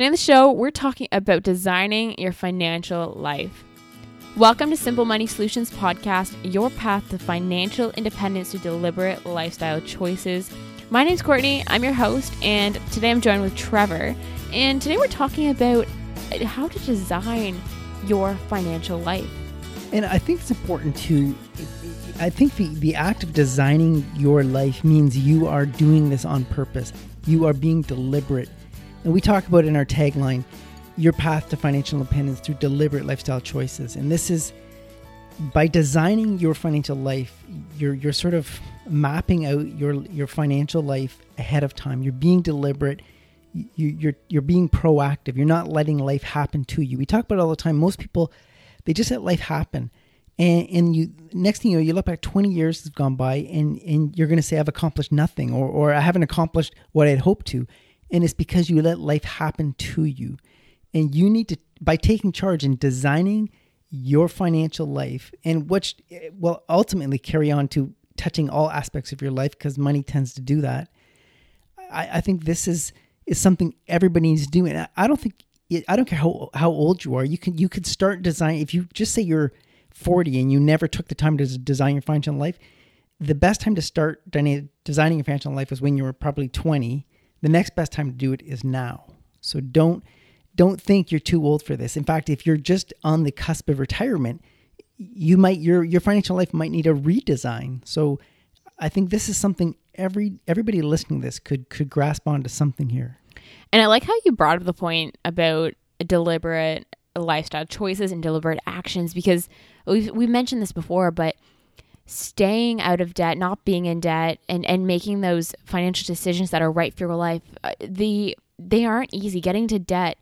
Today on the show, we're talking about designing your financial life. Welcome to Simple Money Solutions Podcast, your path to financial independence through deliberate lifestyle choices. My name's Courtney, I'm your host, and today I'm joined with Trevor. And today we're talking about how to design your financial life. And I think it's important to, I think the, the act of designing your life means you are doing this on purpose. You are being deliberate. And we talk about in our tagline, your path to financial independence through deliberate lifestyle choices. And this is by designing your financial life, you're you're sort of mapping out your your financial life ahead of time. You're being deliberate. You, you're you're being proactive. You're not letting life happen to you. We talk about all the time. Most people, they just let life happen, and and you next thing you know, you look back 20 years has gone by, and and you're going to say I've accomplished nothing, or or I haven't accomplished what I'd hoped to, and it's because you let life happen to you. And you need to by taking charge and designing your financial life and which will ultimately carry on to touching all aspects of your life because money tends to do that. I, I, think this is is something everybody needs to do. And I, don't think I don't care how, how old you are you can you could start design if you just say you're 40 and you never took the time to design your financial life the best time to start designing your financial life is when you were probably 20 the next best time to do it is now so don't don't think you're too old for this. In fact, if you're just on the cusp of retirement, you might your your financial life might need a redesign. So I think this is something every everybody listening to this could could grasp onto something here. And I like how you brought up the point about deliberate lifestyle choices and deliberate actions because we've we mentioned this before, but staying out of debt, not being in debt, and and making those financial decisions that are right for your life, uh, the they aren't easy. Getting to debt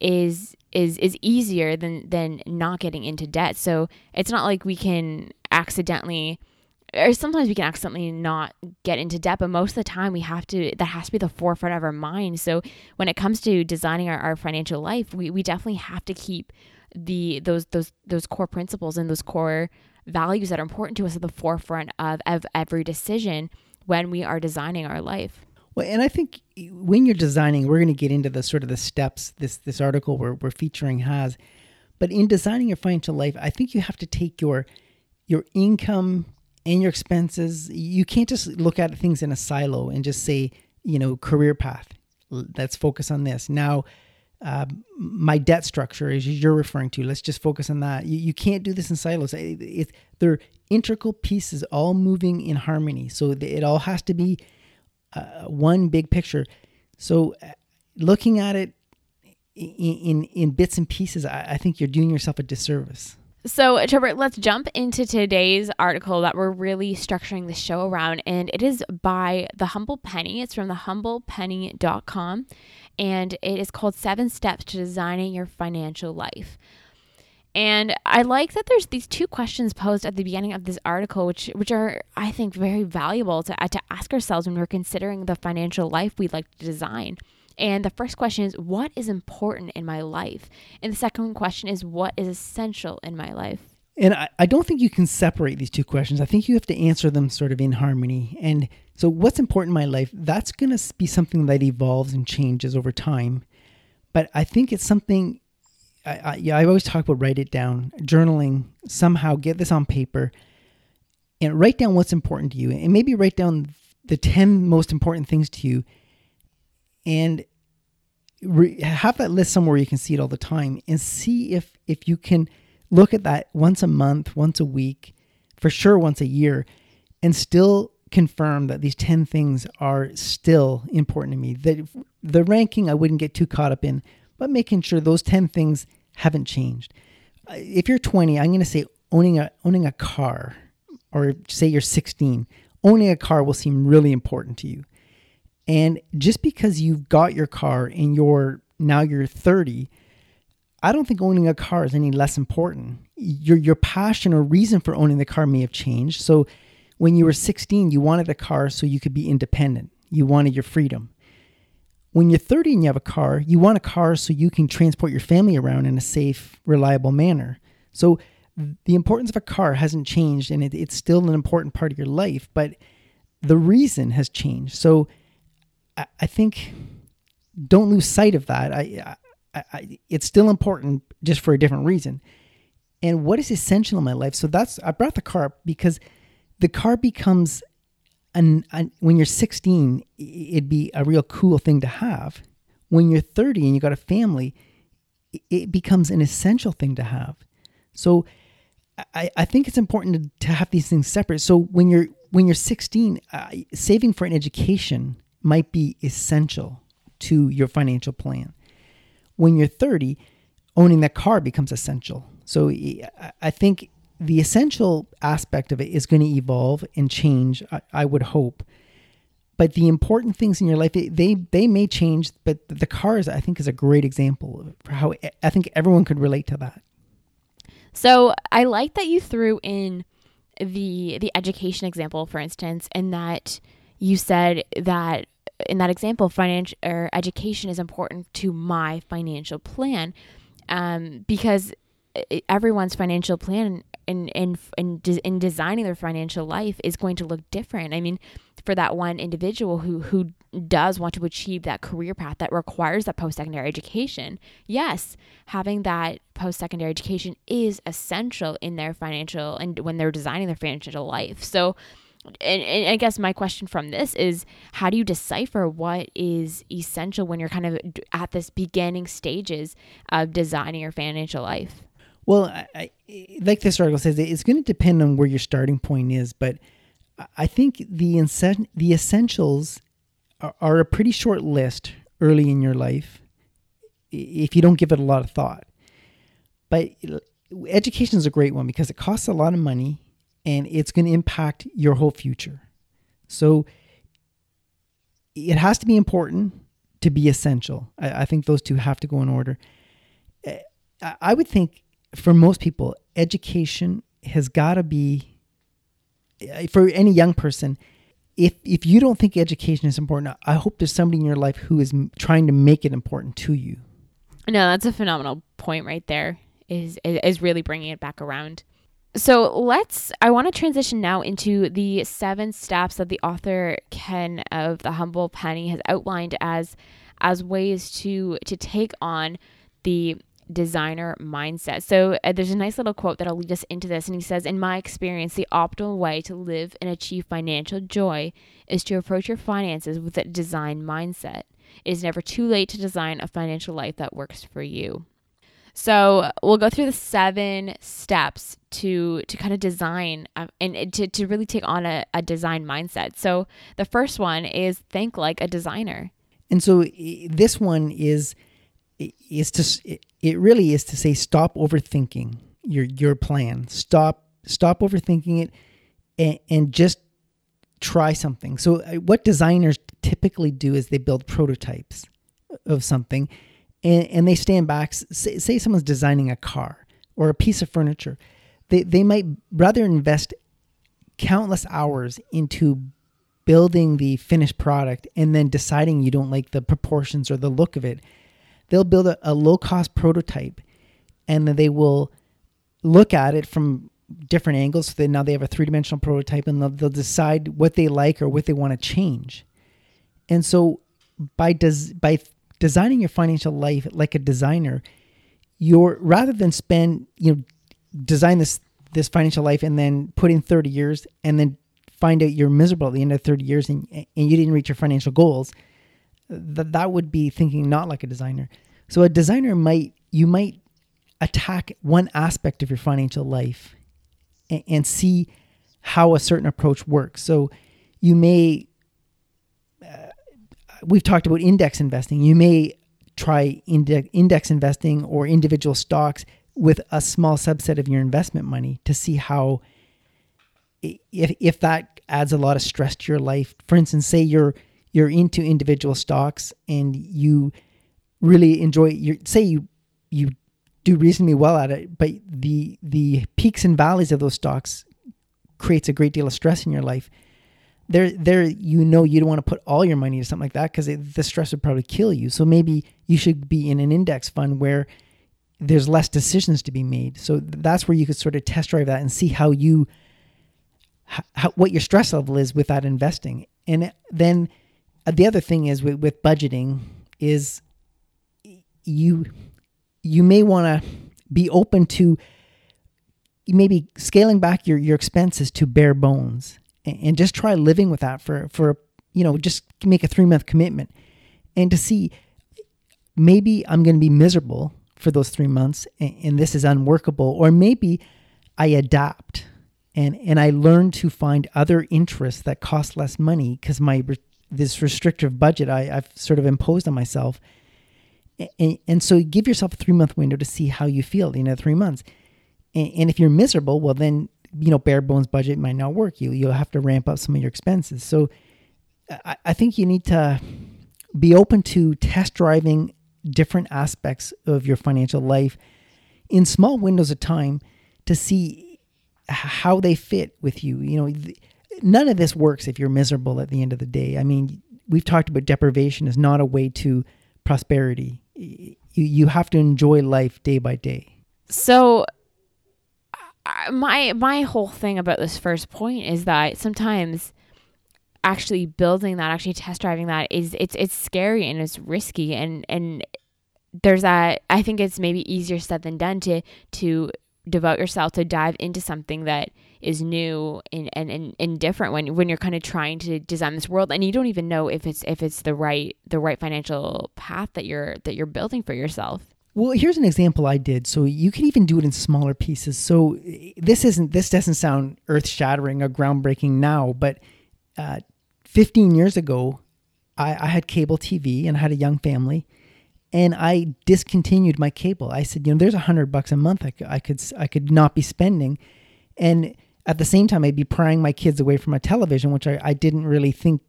is is is easier than than not getting into debt. So it's not like we can accidentally or sometimes we can accidentally not get into debt, but most of the time we have to that has to be the forefront of our mind. So when it comes to designing our, our financial life, we, we definitely have to keep the those those those core principles and those core values that are important to us at the forefront of, of every decision when we are designing our life. Well, and I think when you're designing, we're going to get into the sort of the steps this this article we're, we're featuring has. But in designing your financial life, I think you have to take your your income and your expenses. You can't just look at things in a silo and just say, you know, career path. Let's focus on this. Now, uh, my debt structure, as you're referring to, let's just focus on that. You, you can't do this in silos. It, it, they're integral pieces, all moving in harmony. So it all has to be uh, one big picture. So, uh, looking at it in in, in bits and pieces, I, I think you're doing yourself a disservice. So, Trevor, let's jump into today's article that we're really structuring the show around. And it is by The Humble Penny. It's from thehumblepenny.com. And it is called Seven Steps to Designing Your Financial Life. And I like that there's these two questions posed at the beginning of this article, which which are I think very valuable to uh, to ask ourselves when we're considering the financial life we'd like to design. And the first question is, what is important in my life? And the second question is, what is essential in my life? And I, I don't think you can separate these two questions. I think you have to answer them sort of in harmony. And so, what's important in my life? That's going to be something that evolves and changes over time. But I think it's something I, I, yeah, I always talk about write it down, journaling, somehow get this on paper and write down what's important to you and maybe write down the 10 most important things to you and re- have that list somewhere you can see it all the time and see if if you can look at that once a month, once a week, for sure once a year and still confirm that these 10 things are still important to me. The the ranking I wouldn't get too caught up in but making sure those 10 things haven't changed. Uh, if you're 20, I'm going to say owning a owning a car or say you're 16, owning a car will seem really important to you. And just because you've got your car and you're now you're 30, I don't think owning a car is any less important. Your your passion or reason for owning the car may have changed. So when you were 16, you wanted a car so you could be independent. You wanted your freedom. When you're 30 and you have a car, you want a car so you can transport your family around in a safe, reliable manner. So the importance of a car hasn't changed and it, it's still an important part of your life, but the reason has changed. So I, I think don't lose sight of that. I, I, it's still important, just for a different reason. And what is essential in my life? So that's I brought the car because the car becomes an, an when you're 16, it'd be a real cool thing to have. When you're 30 and you got a family, it becomes an essential thing to have. So I, I think it's important to, to have these things separate. So when you're when you're 16, uh, saving for an education might be essential to your financial plan. When you're 30, owning that car becomes essential. So I think the essential aspect of it is going to evolve and change. I, would hope, but the important things in your life they they may change. But the cars, I think, is a great example of how I think everyone could relate to that. So I like that you threw in the the education example, for instance, and that you said that in that example, financial or education is important to my financial plan, um, because everyone's financial plan in in in, in designing their financial life is going to look different. I mean, for that one individual who who does want to achieve that career path that requires that post-secondary education, yes, having that post-secondary education is essential in their financial and when they're designing their financial life. So and, and, I guess my question from this is how do you decipher what is essential when you're kind of at this beginning stages of designing your financial life? Well, I, like this article says, it's going to depend on where your starting point is, but I think the the essentials are, are a pretty short list early in your life if you don't give it a lot of thought. But education is a great one because it costs a lot of money and it's going to impact your whole future. So it has to be important to be essential. I, I think those two have to go in order. I would think for most people, education has got to be uh, for any young person. If if you don't think education is important, I hope there's somebody in your life who is trying to make it important to you. No, that's a phenomenal point right there. Is is really bringing it back around. So let's. I want to transition now into the seven steps that the author Ken of the Humble Penny has outlined as as ways to to take on the designer mindset. So uh, there's a nice little quote that'll lead us into this. And he says, In my experience, the optimal way to live and achieve financial joy is to approach your finances with a design mindset. It is never too late to design a financial life that works for you. So we'll go through the seven steps to to kind of design uh, and to, to really take on a, a design mindset. So the first one is think like a designer. And so this one is is to it really is to say stop overthinking your your plan. Stop stop overthinking it and, and just try something. So uh, what designers typically do is they build prototypes of something and, and they stand back say, say someone's designing a car or a piece of furniture. They they might rather invest countless hours into building the finished product and then deciding you don't like the proportions or the look of it they'll build a, a low cost prototype and then they will look at it from different angles. So now they have a three dimensional prototype and they'll, they'll, decide what they like or what they want to change. And so by des- by designing your financial life like a designer, you're rather than spend you know design this this financial life and then put in 30 years and then find out you're miserable at the end of 30 years and, and you didn't reach your financial goals that that would be thinking not like a designer. So a designer might you might attack one aspect of your financial life and, and see how a certain approach works. So you may we've talked about index investing. You may try index, investing or individual stocks with a small subset of your investment money to see how if if that adds a lot of stress to your life. For instance, say you're you're into individual stocks and you really enjoy your say you you do reasonably well at it, but the the peaks and valleys of those stocks creates a great deal of stress in your life. There, there, you know, you don't want to put all your money into something like that because the stress would probably kill you. So maybe you should be in an index fund where there's less decisions to be made. So that's where you could sort of test drive that and see how you, how, what your stress level is with that investing, and then uh, the other thing is with, with budgeting, is you you may want to be open to maybe scaling back your, your expenses to bare bones and, just try living with that for for you know just make a three month commitment and to see maybe I'm going to be miserable for those three months and, and this is unworkable or maybe I adapt and and I learn to find other interests that cost less money because my this restrictive budget I, I've sort of imposed on myself. And, and so give yourself a three month window to see how you feel you know, three months. And, and if you're miserable, well then you know bare bones budget might not work. You you'll have to ramp up some of your expenses. So I, I think you need to be open to test driving different aspects of your financial life in small windows of time to see how they fit with you. You know, none of this works if you're miserable at the end of the day. I mean, we've talked about deprivation is not a way to prosperity. You, you have to enjoy life day by day. So my my whole thing about this first point is that sometimes actually building that, actually test driving that is it's it's scary and it's risky and and there's that I think it's maybe easier said than done to to devote yourself to dive into something that is new and, and, and, and different when when you're kind of trying to design this world and you don't even know if it's if it's the right the right financial path that you're that you're building for yourself. Well, here's an example I did. So you can even do it in smaller pieces. So this isn't this doesn't sound earth shattering or groundbreaking now, but uh, 15 years ago, I, I had cable TV and I had a young family, and I discontinued my cable. I said, you know, there's a hundred bucks a month I could, I could I could not be spending, and at the same time I'd be prying my kids away from a television, which I, I didn't really think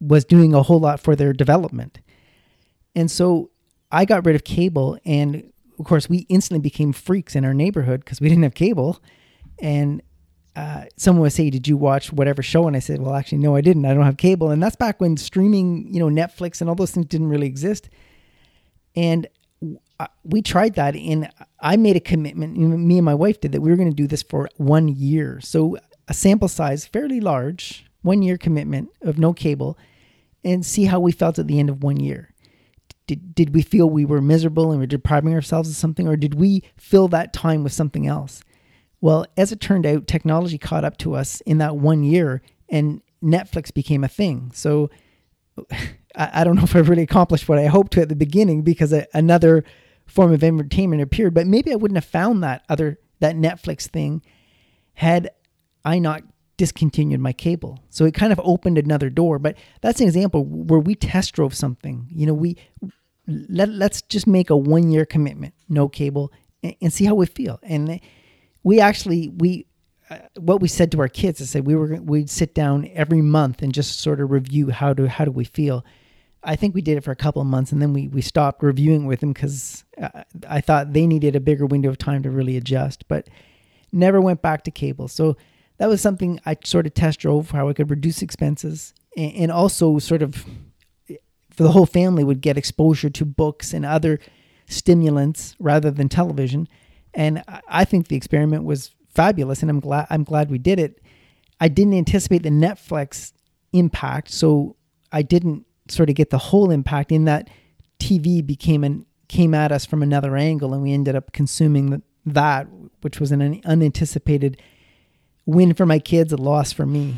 was doing a whole lot for their development. And so I got rid of cable, and of course we instantly became freaks in our neighborhood because we didn't have cable, and uh, someone would say, "Did you watch whatever show?" And I said, "Well, actually, no, I didn't. I don't have cable." And that's back when streaming, you know, Netflix and all those things didn't really exist. And we tried that, and I made a commitment. Me and my wife did that. We were going to do this for one year, so a sample size fairly large, one year commitment of no cable, and see how we felt at the end of one year. Did, did we feel we were miserable and we're depriving ourselves of something, or did we fill that time with something else? Well, as it turned out, technology caught up to us in that one year, and Netflix became a thing. So I, I don't know if I really accomplished what I hoped to at the beginning because a, another form of entertainment appeared. But maybe I wouldn't have found that other that Netflix thing had I not discontinued my cable. So it kind of opened another door. But that's an example where we test drove something. You know, we let let's just make a one year commitment, no cable, and, and see how we feel. And we actually we uh, what we said to our kids is that we were we'd sit down every month and just sort of review how do how do we feel. I think we did it for a couple of months and then we we stopped reviewing with them because uh, I thought they needed a bigger window of time to really adjust, but never went back to cable. So that was something I sort of test drove how I could reduce expenses and, and also sort of for the whole family would get exposure to books and other stimulants rather than television. And I think the experiment was fabulous, and I'm glad I'm glad we did it. I didn't anticipate the Netflix impact, so I didn't sort of get the whole impact in that TV became an came at us from another angle, and we ended up consuming that, which was an unanticipated win for my kids, a loss for me.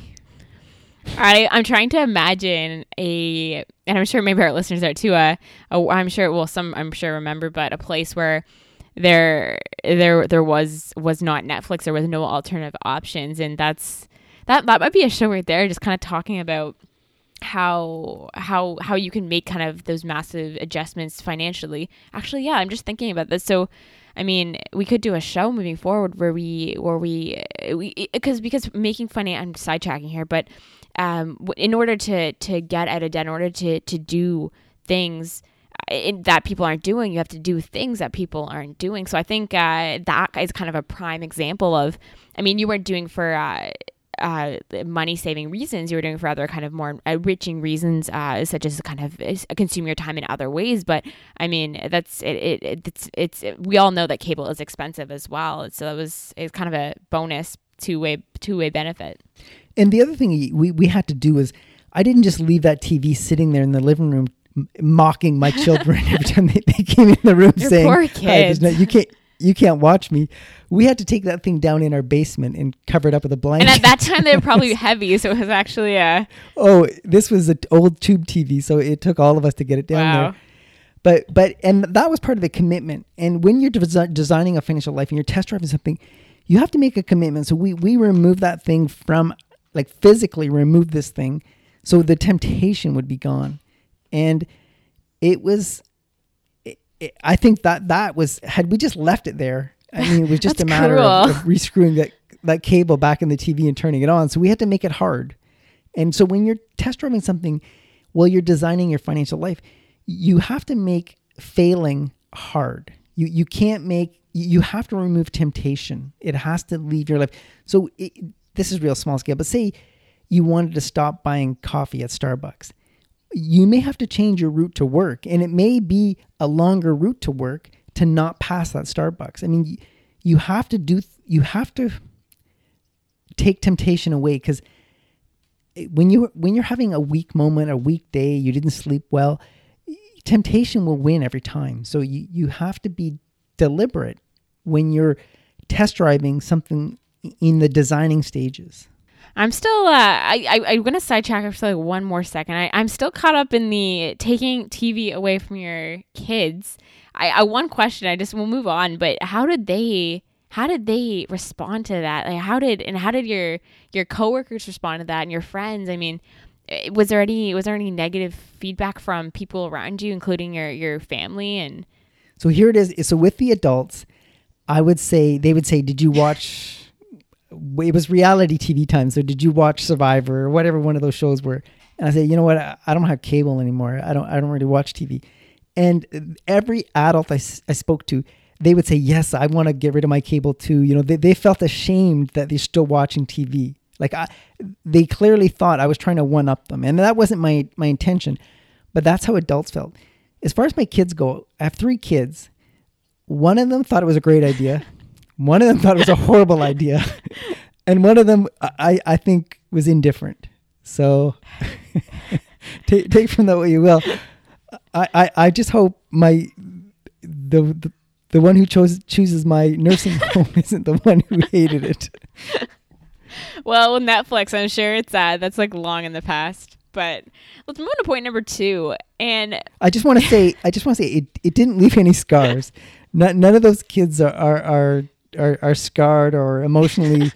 I, I'm trying to imagine a, and I'm sure maybe our listeners are too. Uh, a, I'm sure, well, some I'm sure remember, but a place where there there there was was not Netflix. There was no alternative options, and that's that that might be a show right there. Just kind of talking about how how how you can make kind of those massive adjustments financially. Actually, yeah, I'm just thinking about this. So, I mean, we could do a show moving forward where we where we we because because making funny. I'm sidetracking here, but um, in order to to get out of debt, in order to to do things that people aren't doing. You have to do things that people aren't doing. So I think uh, that is kind of a prime example of. I mean, you weren't doing for. Uh, uh, money saving reasons, you were doing for other kind of more enriching reasons, uh, such as kind of consume your time in other ways. But I mean, that's it, it, it's it's it, we all know that cable is expensive as well. So it was it's kind of a bonus two way two way benefit. And the other thing we we had to do was I didn't just leave that TV sitting there in the living room mocking my children every time they, they came in the room Your saying, poor "Hi, there's kids. no- you can't you can't watch me." We had to take that thing down in our basement and cover it up with a blanket. And at that time, they were probably heavy, so it was actually a oh, this was an old tube TV, so it took all of us to get it down wow. there. But but and that was part of the commitment. And when you're desi- designing a financial life and you're test driving something, you have to make a commitment. So we we remove that thing from like physically remove this thing, so the temptation would be gone. And it was, it, I think that that was had we just left it there. I mean, it was just a matter of, of rescrewing that that cable back in the TV and turning it on. So we had to make it hard. And so when you're test driving something, while you're designing your financial life, you have to make failing hard. You you can't make you have to remove temptation. It has to leave your life. So it, this is real small scale, but say you wanted to stop buying coffee at Starbucks. You may have to change your route to work, and it may be a longer route to work to not pass that Starbucks. I mean, you, have to do you have to take temptation away because when you when you're having a weak moment, a weak day, you didn't sleep well, temptation will win every time. So you you have to be deliberate when you're test driving something in the designing stages. I'm still. Uh, I, I I'm gonna sidetrack for like one more second. I, I'm still caught up in the taking TV away from your kids. I, I one question. I just will move on. But how did they? How did they respond to that? Like how did and how did your your coworkers respond to that and your friends? I mean, eh, was there any was there any negative feedback from people around you, including your your family and? So here it is. So with the adults, I would say they would say, "Did you watch?" It was reality TV time. So did you watch Survivor or whatever one of those shows were? And I said, you know what? I, don't have cable anymore. I don't. I don't really watch TV. And every adult I, I spoke to, they would say, yes, I want to get rid of my cable too. You know, they, they felt ashamed that they're still watching TV. Like I, they clearly thought I was trying to one up them, and that wasn't my my intention. But that's how adults felt. As far as my kids go, I have three kids. One of them thought it was a great idea. One of them thought it was a horrible idea, and one of them I I think was indifferent. So take take from that what you will. I, I, I just hope my the, the the one who chose chooses my nursing home isn't the one who hated it. Well, with Netflix, I'm sure it's uh, that's like long in the past. But let's move on to point number two. And I just want to say I just want to say it, it didn't leave any scars. None, none of those kids are are are are, are scarred or emotionally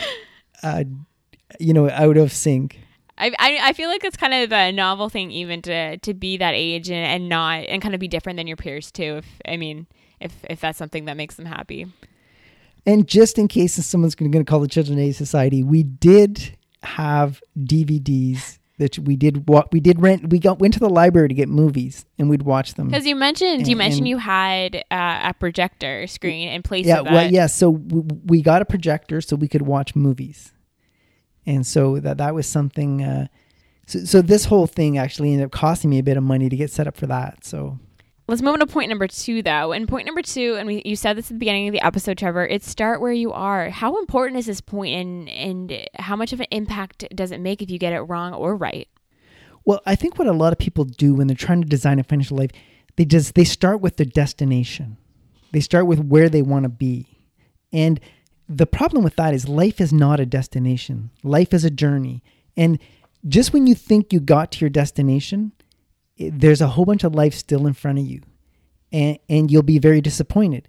uh, you know out of sync. I, I I feel like it's kind of a novel thing even to to be that age and, and not and kind of be different than your peers too. If I mean if if that's something that makes them happy. And just in case someone's going to call the Children's Aid Society, we did have DVDs that we did what we did rent. We got went to the library to get movies, and we'd watch them. Because you mentioned you mentioned and- you had uh, a projector screen in place Yeah, of that. well, yeah. So we, we got a projector so we could watch movies, and so that that was something. Uh, so, so this whole thing actually ended up costing me a bit of money to get set up for that. So Let's move on to point number two, though. And point number two, and we, you said this at the beginning of the episode, Trevor. It's start where you are. How important is this point, and and how much of an impact does it make if you get it wrong or right? Well, I think what a lot of people do when they're trying to design a financial life, they just they start with their destination. They start with where they want to be. And the problem with that is life is not a destination. Life is a journey. And just when you think you got to your destination, there's a whole bunch of life still in front of you. And and you'll be very disappointed.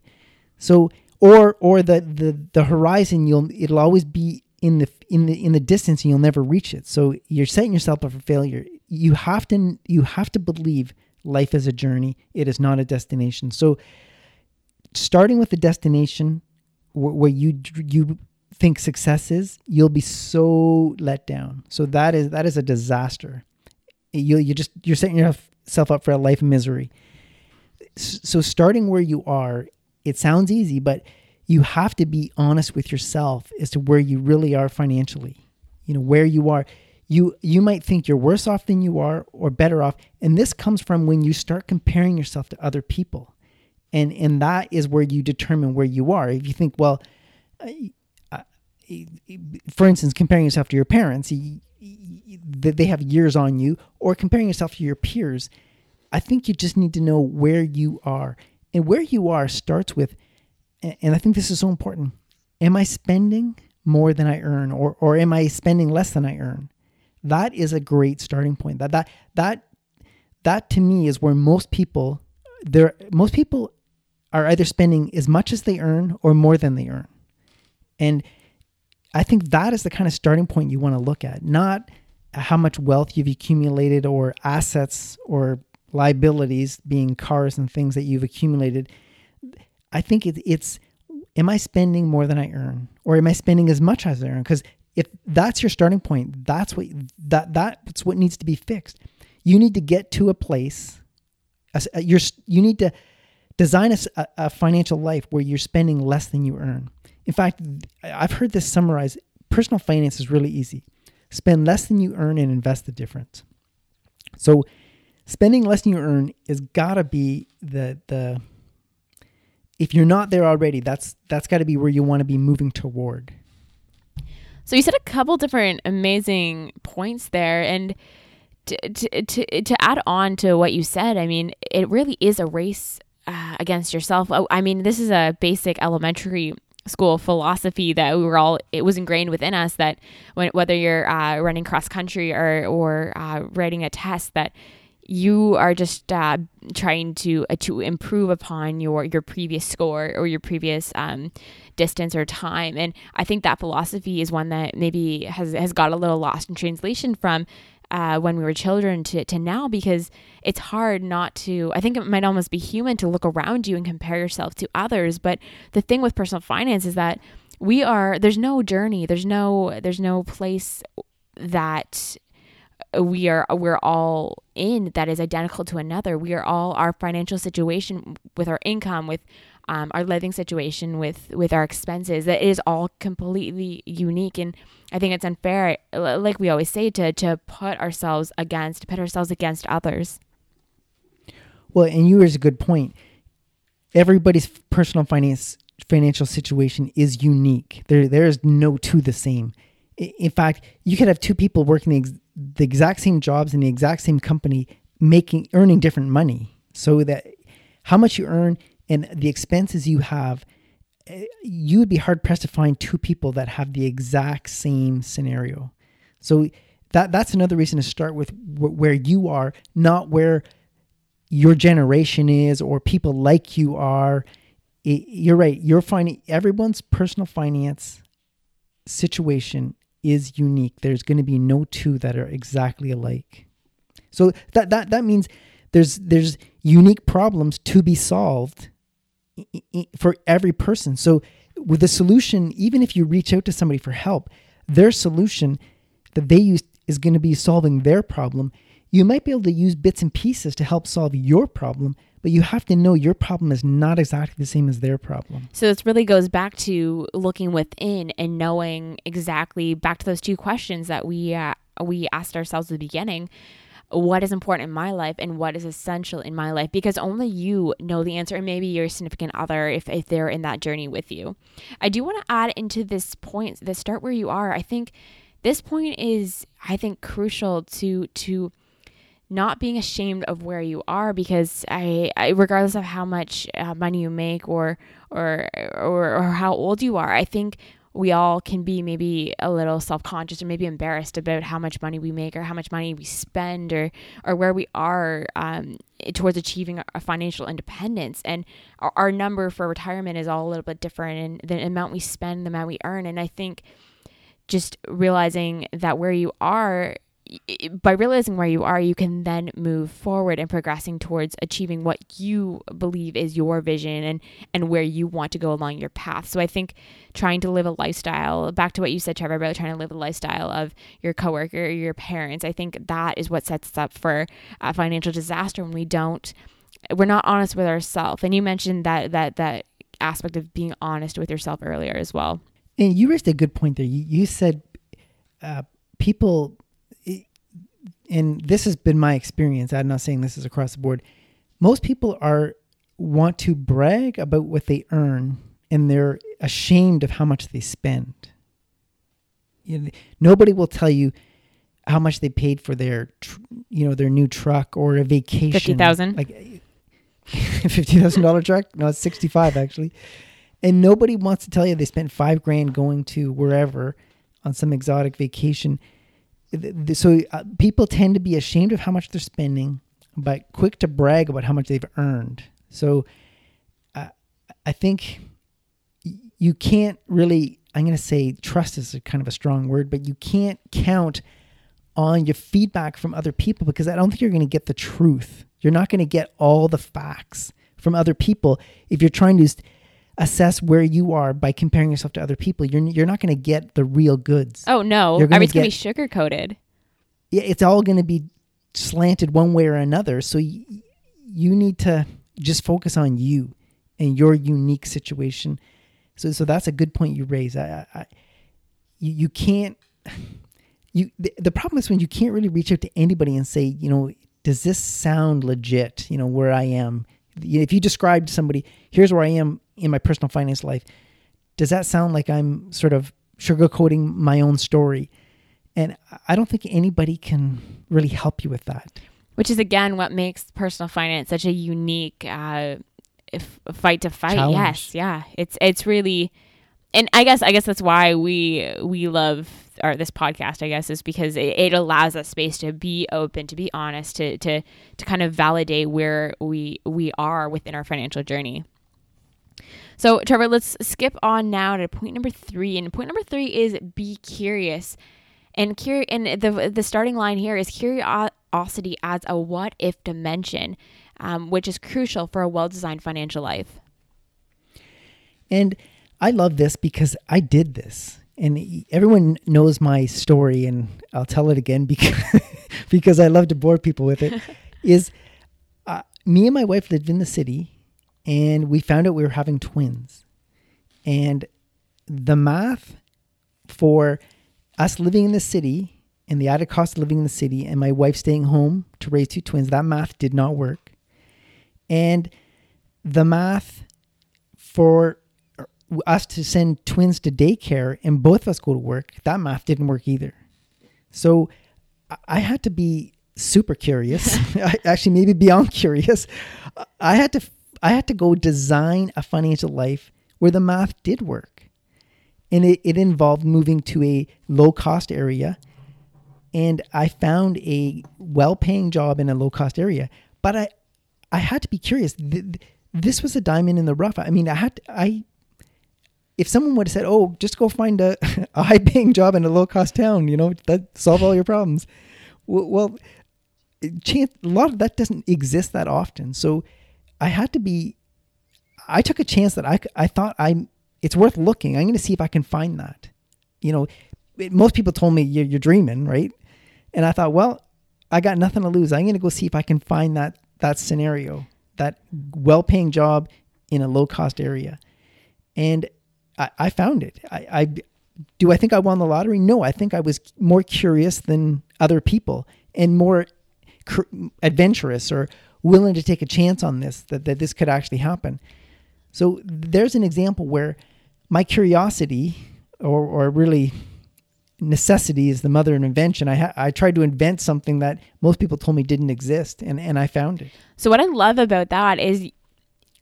So or or the the the horizon you'll it'll always be in the in the in the distance and you'll never reach it. So you're setting yourself up for failure. You have to you have to believe life is a journey. It is not a destination. So starting with the destination wh- where you you think success is, you'll be so let down. So that is that is a disaster. You you just you're setting yourself up for a life of misery. So starting where you are, it sounds easy, but you have to be honest with yourself as to where you really are financially. You know, where you are. You you might think you're worse off than you are or better off, and this comes from when you start comparing yourself to other people. And and that is where you determine where you are. If you think, well, I- for instance, comparing yourself to your parents, y- they have years on you, or comparing yourself to your peers, I think you just need to know where you are. And where you are starts with, and I think this is so important. Am I spending more than I earn or, or am I spending less than I earn? That is a great starting point. That, that, that, that to me is where most people, there, most people are either spending as much as they earn or more than they earn. And I think that is the kind of starting point you want to look at, not how much wealth you've accumulated or assets or liabilities being cars and things that you've accumulated. I think it, it's am I spending more than I earn or am I spending as much as I earn? Because if that's your starting point, that's what that that's what needs to be fixed. You need to get to a place. Uh, you're you need to design a, a financial life where you're spending less than you earn. In fact, I've heard this summarized. Personal finance is really easy. Spend less than you earn and invest the difference. So spending less than you earn is gotta be the the if you're not there already, that's that's gotta be where you want to be moving toward. So you said a couple different amazing points there and to, to, to, to add on to what you said, I mean, it really is a race uh, against yourself. Oh, I mean, this is a basic elementary school philosophy that we were all it was ingrained within us that when, whether you're uh, running cross country or or uh, writing a test that you are just uh, trying to uh, to improve upon your your previous score or your previous um, distance or time. And i think that philosophy is one that maybe has has got a little lost in translation from uh, when we were children to, to now because it's hard not to i think it might almost be human to look around you and compare yourself to others but the thing with personal finance is that we are there's no journey there's no there's no place that we are we're all in that is identical to another. We are all our financial situation with our income with um, our living situation with with our expenses that is all completely unique. And i think it's unfair like we always say to to put ourselves against put ourselves against others. Well and you raise a good point. Everybody's personal finance financial situation is unique. There there is no two the same. In fact you could have two people working the, ex- the exact same jobs in the exact same company making earning different money so that how much you earn and the expenses you have, you would be hard pressed to find two people that have the exact same scenario. So that that's another reason to start with where you are, not where your generation is or people like you are. It, you're right. You're finding everyone's personal finance situation is unique. There's going to be no two that are exactly alike. So that that that means there's there's unique problems to be solved for every person. So with the solution, even if you reach out to somebody for help, their solution that they use is going to be solving their problem. You might be able to use bits and pieces to help solve your problem, but you have to know your problem is not exactly the same as their problem. So this really goes back to looking within and knowing exactly back to those two questions that we uh, we asked ourselves at the beginning what is important in my life and what is essential in my life because only you know the answer and maybe your significant other if, if they're in that journey with you. I do want to add into this point the start where you are. I think this point is i think crucial to to not being ashamed of where you are because I, I regardless of how much uh, money you make or, or or or how old you are i think we all can be maybe a little self-conscious or maybe embarrassed about how much money we make or how much money we spend or or where we are um, towards achieving a financial independence. And our, our, number for retirement is all a little bit different and the amount we spend the amount we earn. And i think just realizing that where you are by realizing where you are, you can then move forward and progressing towards achieving what you believe is your vision and and where you want to go along your path. So I think trying to live a lifestyle, back to what you said, Trevor, about trying to live a lifestyle of your coworker or your parents, I think that is what sets us up for a financial disaster when we don't, we're not honest with ourselves. And you mentioned that that that aspect of being honest with yourself earlier as well. And you raised a good point there. You, you said uh, people and this has been my experience. I'm not saying this is across the board. Most people are want to brag about what they earn and they're ashamed of how much they spend. You know, nobody will tell you how much they paid for their, tr- you know, their new truck or a vacation. Fifty thousand. Like fifty thousand dollar truck? No, it's sixty five actually. And nobody wants to tell you they spent five grand going to wherever on some exotic vacation. So uh, people tend to be ashamed of how much they're spending, but quick to brag about how much they've earned. So uh, I think you can't really. I'm going to say trust is a kind of a strong word, but you can't count on your feedback from other people because I don't think you're going to get the truth. You're not going to get all the facts from other people if you're trying to assess where you are by comparing yourself to other people. You're you're not going to get the real goods. Oh no, gonna everything's gonna be get- sugar coated. Yeah, it's all going to be slanted one way or another. So y- you need to just focus on you and your unique situation. So so that's a good point you raise. I, I, I you, you can't you the, the problem is when you can't really reach out to anybody and say, you know, does this sound legit? You know, where I am. If you describe to somebody, here's where I am in my personal finance life. Does that sound like I'm sort of sugarcoating my own story? And I don't think anybody can really help you with that. which is again what makes personal finance such a unique uh, fight to fight. Challenge. Yes, yeah, it's it's really, and I guess I guess that's why we we love or this podcast. I guess is because it, it allows us space to be open, to be honest, to to to kind of validate where we we are within our financial journey. So, Trevor, let's skip on now to point number three. And point number three is be curious. And curi- and the the starting line here is curiosity adds a what if dimension, um, which is crucial for a well designed financial life. And I love this because I did this. And everyone knows my story, and I'll tell it again because because I love to bore people with it. is uh, me and my wife lived in the city, and we found out we were having twins, and the math for us living in the city and the added cost of living in the city, and my wife staying home to raise two twins, that math did not work, and the math for us to send twins to daycare and both of us go to work, that math didn't work either. So I- had to be super curious, actually maybe beyond curious. I had to I had to go design a financial life where the math did work. And it, it involved moving to a low cost area. And I found a well paying job in a low cost area. But I I had to be curious. Th- th- This was a diamond in the rough. I mean, I had to, I if someone would have said, "Oh, just go find a, a high-paying job in a low-cost town," you know, that solve all your problems. Well, chance a lot of that doesn't exist that often. So I had to be. I took a chance that I I thought I it's worth looking. I'm going to see if I can find that. You know, it- most people told me you're, you're dreaming, right? And I thought, well, I got nothing to lose. I'm going to go see if I can find that that scenario, that well-paying job in a low-cost area, and I, I found it. I, I do I think I won the lottery? No, I think I was more curious than other people and more cr- adventurous or willing to take a chance on this that, that this could actually happen. So there's an example where my curiosity or, or really necessity is the mother of invention. I ha- I tried to invent something that most people told me didn't exist and, and I found it. So what I love about that is,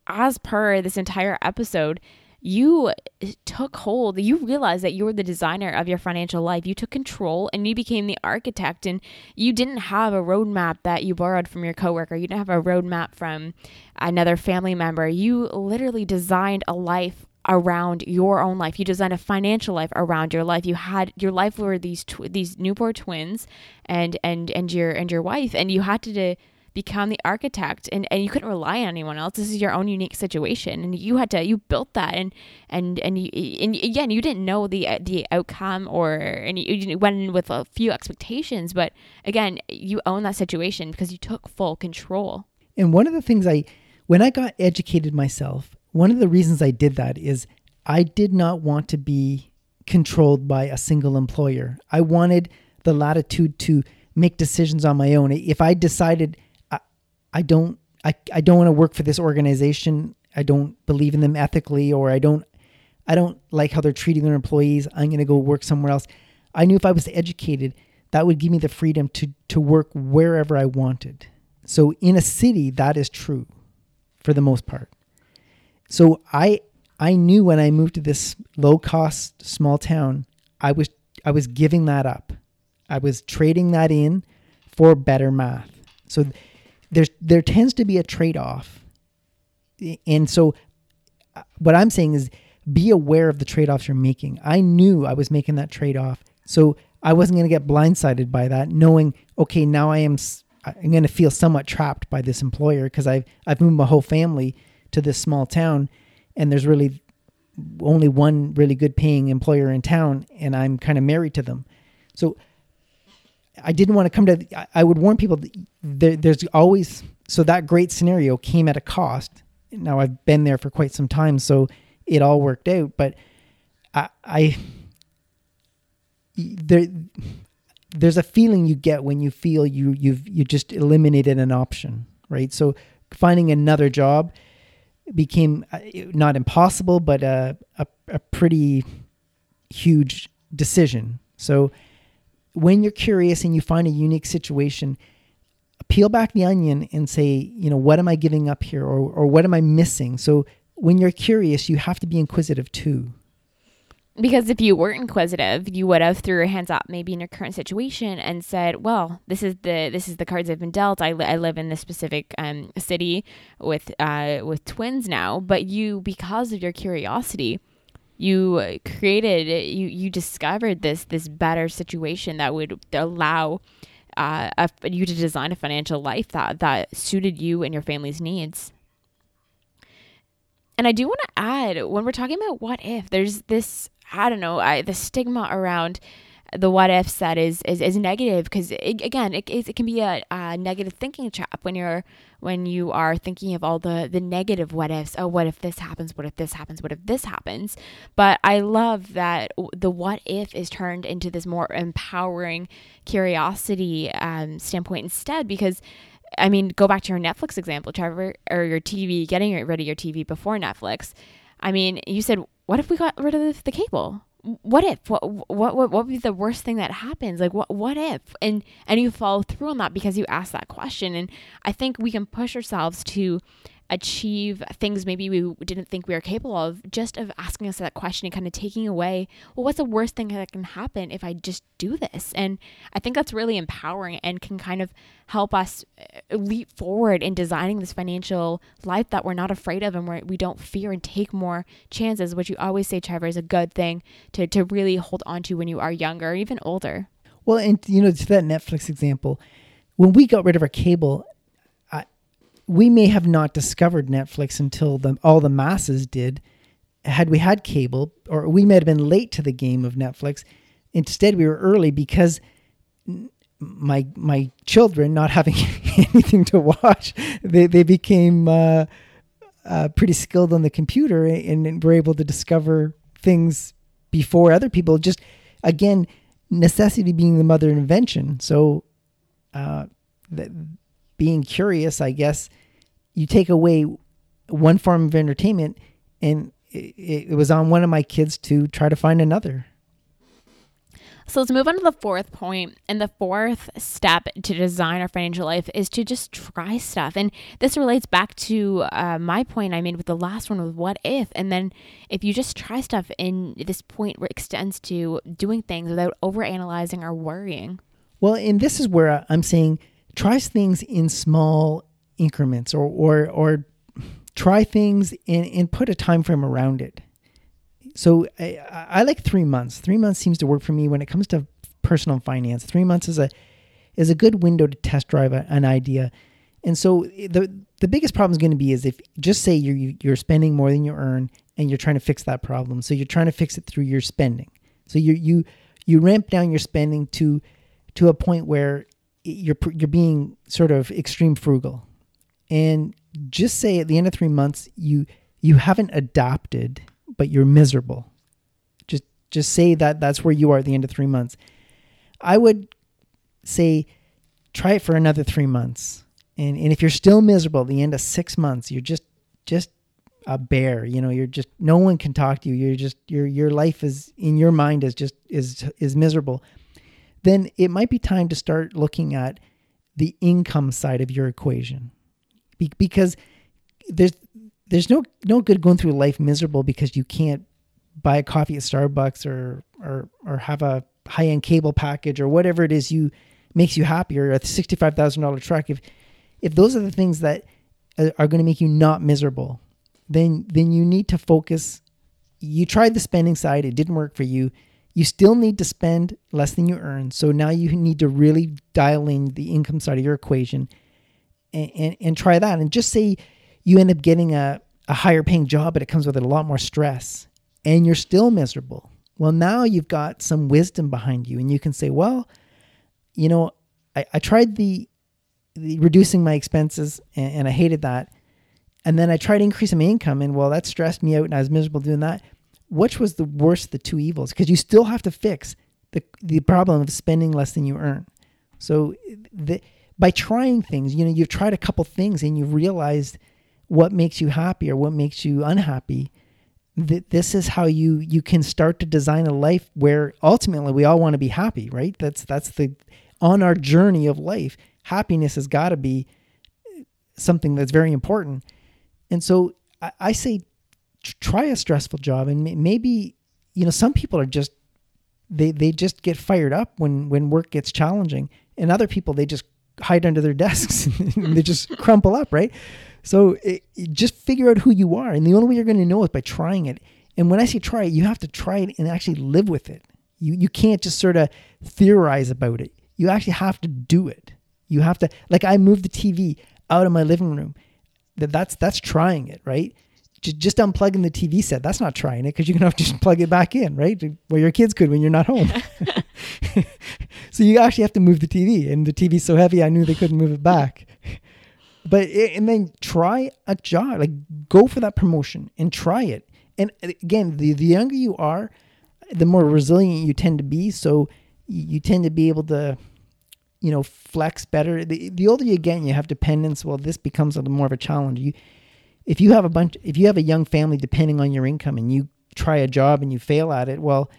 as per this entire episode, you eh, took hold. You realized that you were the designer of your financial life. You took control and you became the architect. And you didn't have a roadmap that you borrowed from your coworker. You didn't have a roadmap from another family member. You literally designed a life around your own life. You designed a financial life around your life. You had your life were these tw- these newborn twins, and and and your and your wife, and you had to. to become the architect and, and you couldn't rely on anyone else this is your own unique situation and you had to you built that and and and, you, and again you didn't know the the outcome or and you, you went in with a few expectations but again you own that situation because you took full control And one of the things I, when I got educated myself, one of the reasons I did that is I did not want to be controlled by a single employer. I wanted the latitude to make decisions on my own. If I decided I, don't, I, I don't want to work for this organization, I don't believe in them ethically, or I don't, I don't like how they're treating their employees, I'm going to go work somewhere else. I knew if I was educated, that would give me the freedom to to work wherever I wanted. So in a city, that is true for the most part. So I I knew when I moved to this low cost small town, I was I was giving that up. I was trading that in for better math. So there's there tends to be a trade off. And so uh, what I'm saying is be aware of the trade offs you're making. I knew I was making that trade off. So I wasn't going to get blindsided by that, knowing, okay, now I am I'm going to feel somewhat trapped by this employer because I've I've moved my whole family to this small town, and there's really only one really good paying employer in town, and I'm kind of married to them. So I didn't want to come to. I would warn people. There, there's always so that great scenario came at a cost. Now I've been there for quite some time, so it all worked out. But I, I there, there's a feeling you get when you feel you you've you just eliminated an option, right? So finding another job became uh, not impossible, but a, a, a pretty huge decision. So when you're curious and you find a unique situation, peel back the onion and say, you know, what am I giving up here or, or what am I missing? So when you're curious, you have to be inquisitive too. Because if you weren't inquisitive, you would have threw your hands up maybe in your current situation and said, "Well, this is the this is the cards I've been dealt. I, li- I live in this specific um, city with uh, with twins now." But you, because of your curiosity, you created you you discovered this this better situation that would allow uh, a, you to design a financial life that that suited you and your family's needs. And I do want to add when we're talking about what if, there's this I don't know, I, the stigma around the what ifs that is is, is negative because again it, it can be a, a, negative thinking trap when you're when you are thinking of all the the negative what ifs. Oh what if this happens? What if this happens? What if this happens? But i love that the what if is turned into this more empowering curiosity um, standpoint instead because i mean go back to your netflix example trevor or your tv getting rid of your tv before netflix. I mean you said what if we got rid of the cable? What if? What what what, would be the worst thing that happens? Like what what if? And and you follow through on that because you ask that question. And I think we can push ourselves to achieve things maybe we didn't think we were capable of just of asking us that question and kind of taking away well what's the worst thing that can happen if i just do this? And i think that's really empowering and can kind of help us uh, leap forward in designing this financial life that we're not afraid of and where we don't fear and take more chances which you always say trevor is a good thing to, to really hold on to when you are younger or even older. Well and you know to that netflix example when we got rid of our cable we may have not discovered Netflix until the, all the masses did. Had we had cable, or we may have been late to the game of Netflix. Instead, we were early because my my children, not having anything to watch, they they became uh, uh, pretty skilled on the computer and, and were able to discover things before other people. Just again, necessity being the mother of invention. So. Uh, being curious, I guess, you take away one form of entertainment, and it, it was on one of my kids to try to find another. So let's move on to the fourth point. And the fourth step to design our financial life is to just try stuff. And this relates back to uh, my point I made with the last one with what if. And then if you just try stuff, and this point extends to doing things without overanalyzing or worrying. Well, and this is where I'm saying try things in small increments or or or try things and, and put a time frame around it. So I, I like three months. Three months seems to work for me when it comes to personal finance. Three months is a is a good window to test drive a, an idea. And so the the biggest problem is going to be is if just say you're you're spending more than you earn and you're trying to fix that problem. So you're trying to fix it through your spending. So you you you ramp down your spending to to a point where you're you're being sort of extreme frugal, and just say at the end of three months you you haven't adopted, but you're miserable. Just just say that that's where you are at the end of three months. I would say try it for another three months, and and if you're still miserable at the end of six months, you're just just a bear you know you're just no one can talk to you you're just your your life is in your mind is just is is miserable then it might be time to start looking at the income side of your equation. Be- because there's there's no no good going through life miserable because you can't buy a coffee at Starbucks or or or have a high end cable package or whatever it is you makes you happier a sixty five thousand dollar truck. If if those are the things that are going to make you not miserable, then then you need to focus. You tried the spending side; it didn't work for you. You still need to spend less than you earn. So now you need to really dial in the income side of your equation and, and, and try that. And just say you end up getting a, a higher paying job, but it comes with a lot more stress and you're still miserable. Well, now you've got some wisdom behind you, and you can say, well, you know, I, I tried the, the reducing my expenses and, and I hated that. And then I tried increasing my income, and well, that stressed me out, and I was miserable doing that. Which was the worst of the two evils? Because you still have to fix the the problem of spending less than you earn. So, the, by trying things, you know, you've tried a couple things, and you've realized what makes you happy or what makes you unhappy that this is how you you can start to design a life where ultimately we all want to be happy right that's that's the on our journey of life happiness has got to be uh, something that's very important and so i, I say try a stressful job and maybe you know some people are just they they just get fired up when when work gets challenging and other people they just hide under their desks and hmm. they just crumple up right so it, it just figure out who you are. And the only way you're going to know is by trying it. And when I say try it, you have to try it and actually live with it. You, you can't just sort of theorize about it. You actually have to do it. You have to, like I moved the TV out of my living room. That that's that's trying it, right? Just, unplugging the TV set. That's not trying it because you can have to just plug it back in, right? Well, your kids could when you're not home. so you actually have to move the TV, and the TV's so heavy, I knew they couldn't move it back but it, and then try a job like go for that promotion and try it and again the, the younger you are the more resilient you tend to be so you tend to be able to you know flex better the, the older you get and you have dependence. well this becomes a little more of a challenge you if you have a bunch if you have a young family depending on your income and you try a job and you fail at it well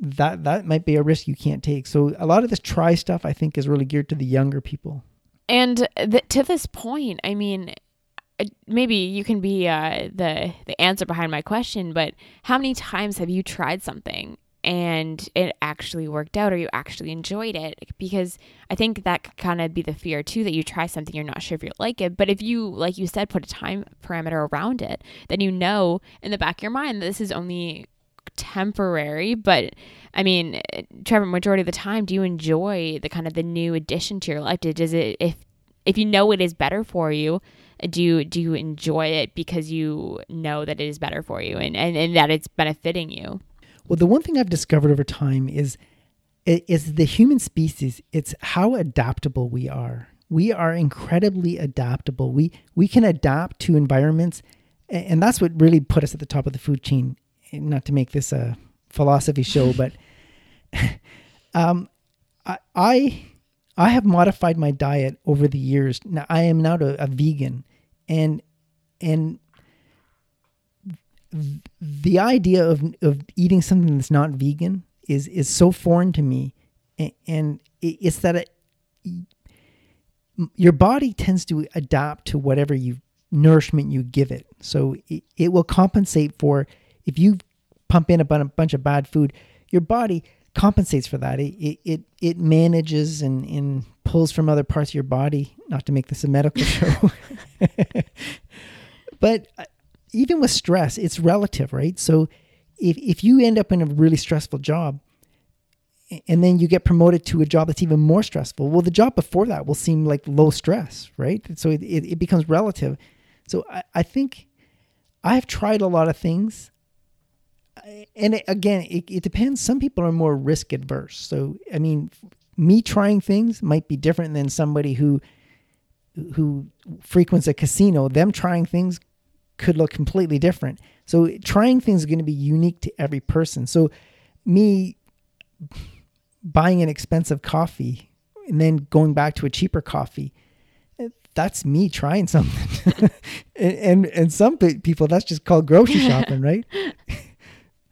that that might be a risk you can't take. So a lot of this try stuff i think is really geared to the younger people. And to this point, I mean, uh, maybe you can be uh, the the answer behind my question, but how many times have you tried something and it actually worked out or you actually enjoyed it? Because I think that could kind of be the fear too that you try something you're not sure if you like it, but if you like you said put a time parameter around it, then you know in the back of your mind that this is only temporary, but I mean, Trevor, majority of the time, do you enjoy the kind of the new addition to your life? Does it if if you know it is better for you, do you do you enjoy it because you know that it is better for you and, and, and that it's benefiting you? Well, the one thing I've discovered over time is is the human species. It's how adaptable we are. We are incredibly adaptable. We we can adapt to environments, and that's what really put us at the top of the food chain. Not to make this a philosophy show, but um, I, I have modified my diet over the years. Now I am now a, a vegan, and and the idea of of eating something that's not vegan is is so foreign to me, and, it's that it, your body tends to adapt to whatever you nourishment you give it. So it, it will compensate for if you pump in a bunch of bad food, your body compensates for that. It it it manages and, and pulls from other parts of your body. Not to make this a medical show, but uh, even with stress, it's relative, right? So if if you end up in a really stressful job, and then you get promoted to a job that's even more stressful, well, the job before that will seem like low stress, right? So it, it, it becomes relative. So I, I think I have tried a lot of things and it, again, it, it depends. Some people are more risk adverse. So, I mean, me trying things might be different than somebody who who frequents a casino. Them trying things could look completely different. So, trying things is going to be unique to every person. So, me buying an expensive coffee and then going back to a cheaper coffee that's me trying something and, and and some people that's just called grocery shopping right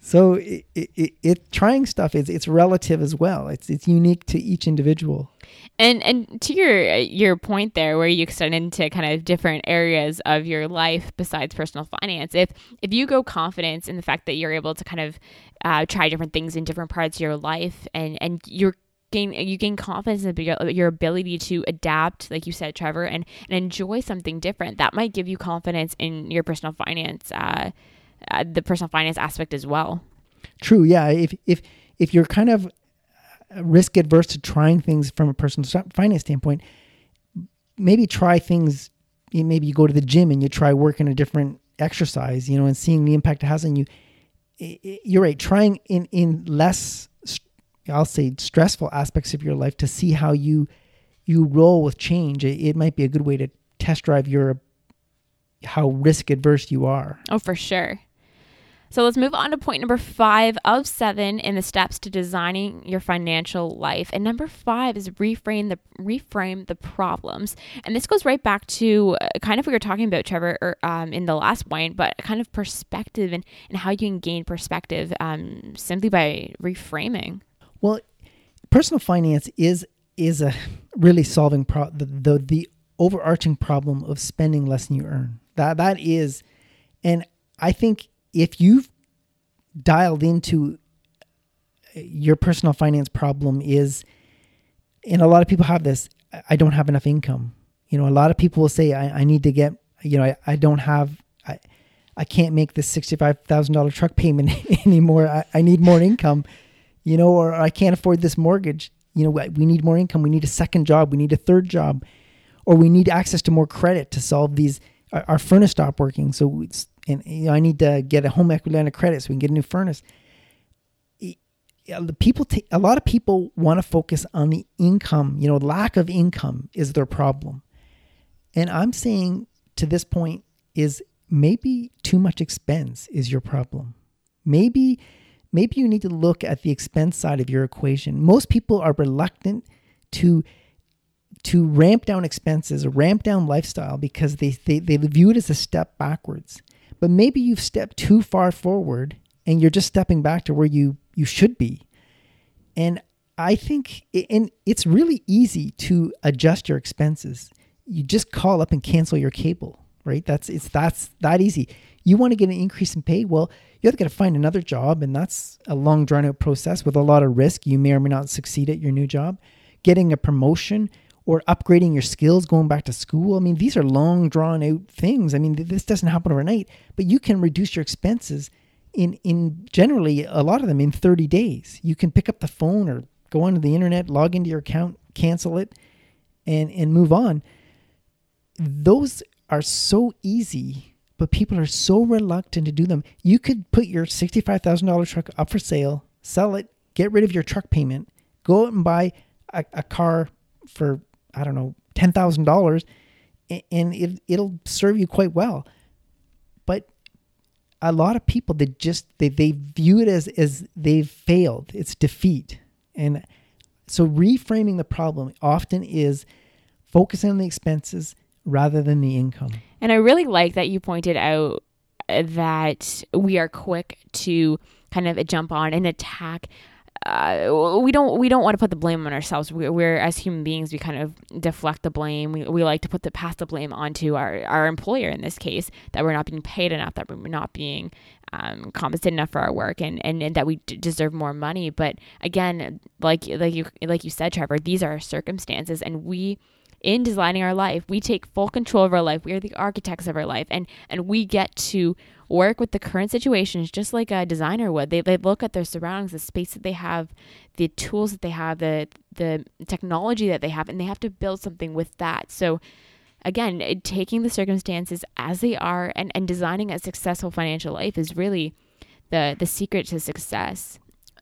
So it, it, it, trying stuff is it's relative as well. It's it's unique to each individual. And and to your your point there, where you extend into kind of different areas of your life besides personal finance, if if you go confidence in the fact that you're able to kind of uh, try different things in different parts of your life, and and you're gain you gain confidence in your ability to adapt, like you said, Trevor, and, and enjoy something different. That might give you confidence in your personal finance, uh, uh, the personal finance aspect as well. True. Yeah. If if if you're kind of risk adverse to trying things from a personal finance standpoint, maybe try things. Maybe you go to the gym and you try working a different exercise, you know, and seeing the impact it has on you. You're right. Trying in in less I'll say stressful aspects of your life to see how you you roll with change. It, it might be a good way to test drive your how risk adverse you are. Oh, for sure. So let's move on to point number five of seven in the steps to designing your financial life. And number five is reframe the reframe the problems. And this goes right back to uh, kind of what we were talking about, Trevor, or, um, in the last point, but kind of perspective and, and how you can gain perspective um, simply by reframing. Well, personal finance is is a really solving pro- the, the the overarching problem of spending less than you earn. That that is, and I think if you've dialed into uh, your personal finance problem is, and a lot of people have this. I don't have enough income. You know, a lot of people will say, I, I need to get. You know, I, I don't have. I, I can't make this sixty-five thousand dollar truck payment anymore. I, I need more income you know, or I can't afford this mortgage. You know, we need more income. We need a second job. We need a third job, or we need access to more credit to solve these. Our, our furnace stopped working, so and you know, I need to get a home equity line of credit so we can get a new furnace. The people, take, a lot of people want to focus on the income. You know, lack of income is their problem, and I'm saying to this point is maybe too much expense is your problem. Maybe maybe you need to look at the expense side of your equation. Most people are reluctant to to ramp down expenses, ramp down lifestyle because they, they, they view it as a step backwards. But maybe you've stepped too far forward and you're just stepping back to where you, you should be. And I think and it's really easy to adjust your expenses. You just call up and cancel your cable, right? That's it's that's that easy. You want to get an increase in pay? Well, you have to find another job, and that's a long, drawn out process with a lot of risk. You may or may not succeed at your new job. Getting a promotion or upgrading your skills, going back to school. I mean, these are long, drawn out things. I mean, this doesn't happen overnight, but you can reduce your expenses in in generally a lot of them in 30 days. You can pick up the phone or go onto the internet, log into your account, cancel it, and and move on. Those are so easy but people are so reluctant to do them. You could put your $65,000 truck up for sale, sell it, get rid of your truck payment, go out and buy a, a car for, I don't know, $10,000 and it, it'll serve you quite well. But a lot of people, they just, they, they view it as, as they've failed. It's defeat. And so reframing the problem often is focusing on the expenses rather than the income. And I really like that you pointed out uh, that we are quick to kind of jump on and attack uh, we don't we don't want to put the blame on ourselves. We're, we're, as human beings, we kind of deflect the blame. We, we like to put the pass the blame onto our our employer in this case that we're not being paid enough, that we're not being um, compensated enough for our work, and, and, and that we d- deserve more money. But again, like like you like you said, Trevor, these are circumstances, and we in designing our life, we take full control of our life. We are the architects of our life, and and we get to work with the current situations just like a designer would. They they look at their surroundings, the space that they have, the tools that they have, the the technology that they have, and they have to build something with that. So again, taking the circumstances as they are and, and designing a successful financial life is really the the secret to success.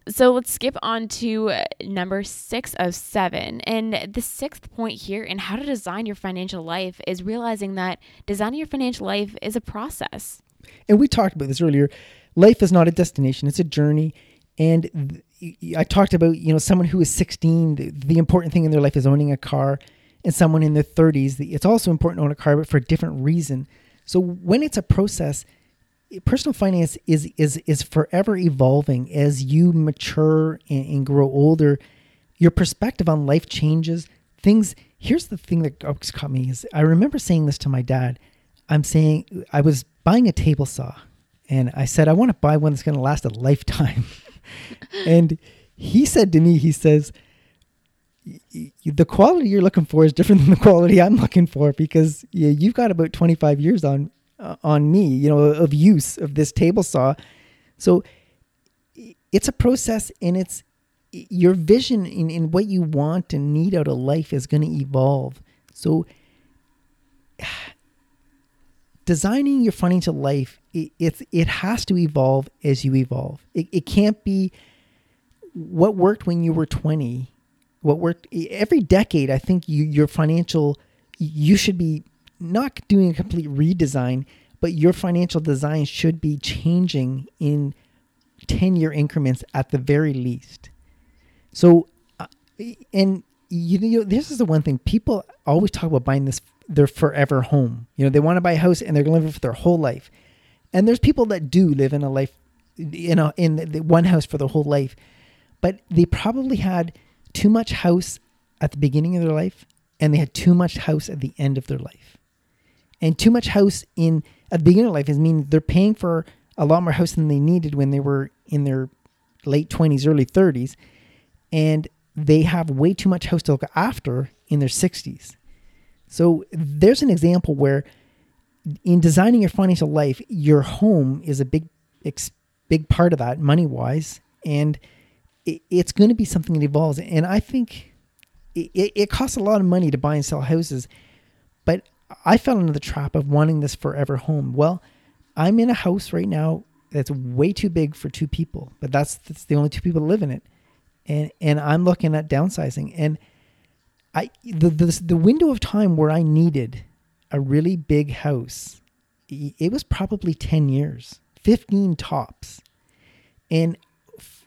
So let's skip on to uh, number six of seven. And the sixth point here in how to design your financial life is realizing that designing your financial life is a process. And we talked about this earlier. Life is not a destination, it's a journey. And th- I talked about, you know, someone who is 16, the, the, important thing in their life is owning a car, and someone in their 30s, it's also important to own a car, but for a different reason. So when it's a process, personal finance is is is forever evolving as you mature and, and grow older. Your perspective on life changes. Things. Here's the thing that caught me is I remember saying this to my dad. I'm saying I was buying a table saw, and I said I want to buy one that's going to last a lifetime. and he said to me, he says, the quality you're looking for is different than the quality I'm looking for because you've got about 25 years on uh, on me, you know, of use of this table saw. So it's a process and it's your vision in, in what you want and need out of life is going to evolve. So designing your financial life, it, it, it has to evolve as you evolve. It, it can't be what worked when you were 20 what worked every decade i think you your financial you should be not doing a complete redesign but your financial design should be changing in 10 year increments at the very least so uh, and you know this is the one thing people always talk about buying this their forever home you know they want to buy a house and they're going to live it for their whole life and there's people that do live in a life in a in the one house for their whole life but they probably had too much house at the beginning of their life and they had too much house at the end of their life. And too much house in at the beginning of life is mean they're paying for a lot more house than they needed when they were in their late 20s, early 30s. And they have way too much house to look after in their 60s. So there's an example where in designing your financial life, your home is a big, big part of that money wise. And it, it's going to be something that evolves. And I think it, it costs a lot of money to buy and sell houses, but I fell into the trap of wanting this forever home. Well, I'm in a house right now that's way too big for two people, but that's that's the only two people that live in it, and and I'm looking at downsizing. And I the the, the window of time where I needed a really big house, it was probably ten years, fifteen tops, and